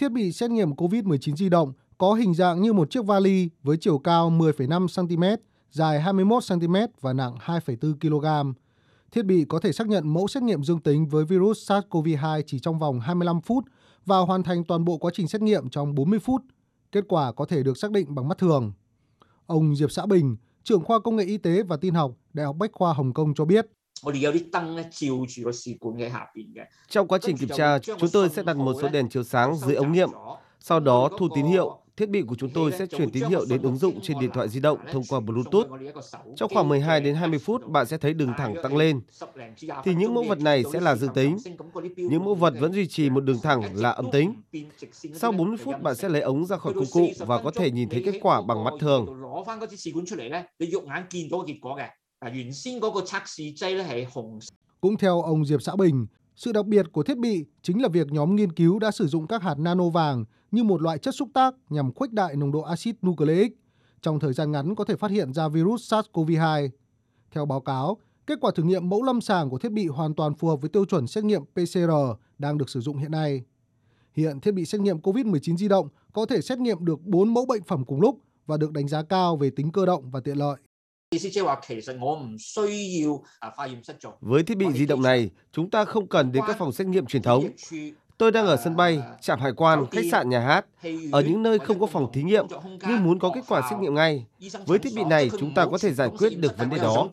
Thiết bị xét nghiệm COVID-19 di động có hình dạng như một chiếc vali với chiều cao 10,5 cm, dài 21 cm và nặng 2,4 kg. Thiết bị có thể xác nhận mẫu xét nghiệm dương tính với virus SARS-CoV-2 chỉ trong vòng 25 phút và hoàn thành toàn bộ quá trình xét nghiệm trong 40 phút. Kết quả có thể được xác định bằng mắt thường. Ông Diệp Xã Bình, trưởng khoa công nghệ y tế và tin học, Đại học Bách khoa Hồng Kông cho biết. Trong quá trình kiểm tra, chúng tôi sẽ đặt một số đèn chiếu sáng dưới ống nghiệm, sau đó thu tín hiệu thiết bị của chúng tôi sẽ chuyển tín hiệu đến ứng dụng trên điện thoại di động thông qua Bluetooth. Trong khoảng 12 đến 20 phút, bạn sẽ thấy đường thẳng tăng lên. Thì những mẫu vật này sẽ là dương tính. Những mẫu vật vẫn duy trì một đường thẳng là âm tính. Sau 40 phút, bạn sẽ lấy ống ra khỏi công cụ và có thể nhìn thấy kết quả bằng mắt thường. Cũng theo ông Diệp Xã Bình, sự đặc biệt của thiết bị chính là việc nhóm nghiên cứu đã sử dụng các hạt nano vàng như một loại chất xúc tác nhằm khuếch đại nồng độ axit nucleic. Trong thời gian ngắn có thể phát hiện ra virus SARS-CoV-2. Theo báo cáo, kết quả thử nghiệm mẫu lâm sàng của thiết bị hoàn toàn phù hợp với tiêu chuẩn xét nghiệm PCR đang được sử dụng hiện nay. Hiện thiết bị xét nghiệm COVID-19 di động có thể xét nghiệm được 4 mẫu bệnh phẩm cùng lúc và được đánh giá cao về tính cơ động và tiện lợi. Với thiết bị di động này, chúng ta không cần đến các phòng xét nghiệm truyền thống. Tôi đang ở sân bay, trạm hải quan, khách sạn, nhà hát, ở những nơi không có phòng thí nghiệm nhưng muốn có kết quả xét nghiệm ngay. Với thiết bị này, chúng ta có thể giải quyết được vấn đề đó.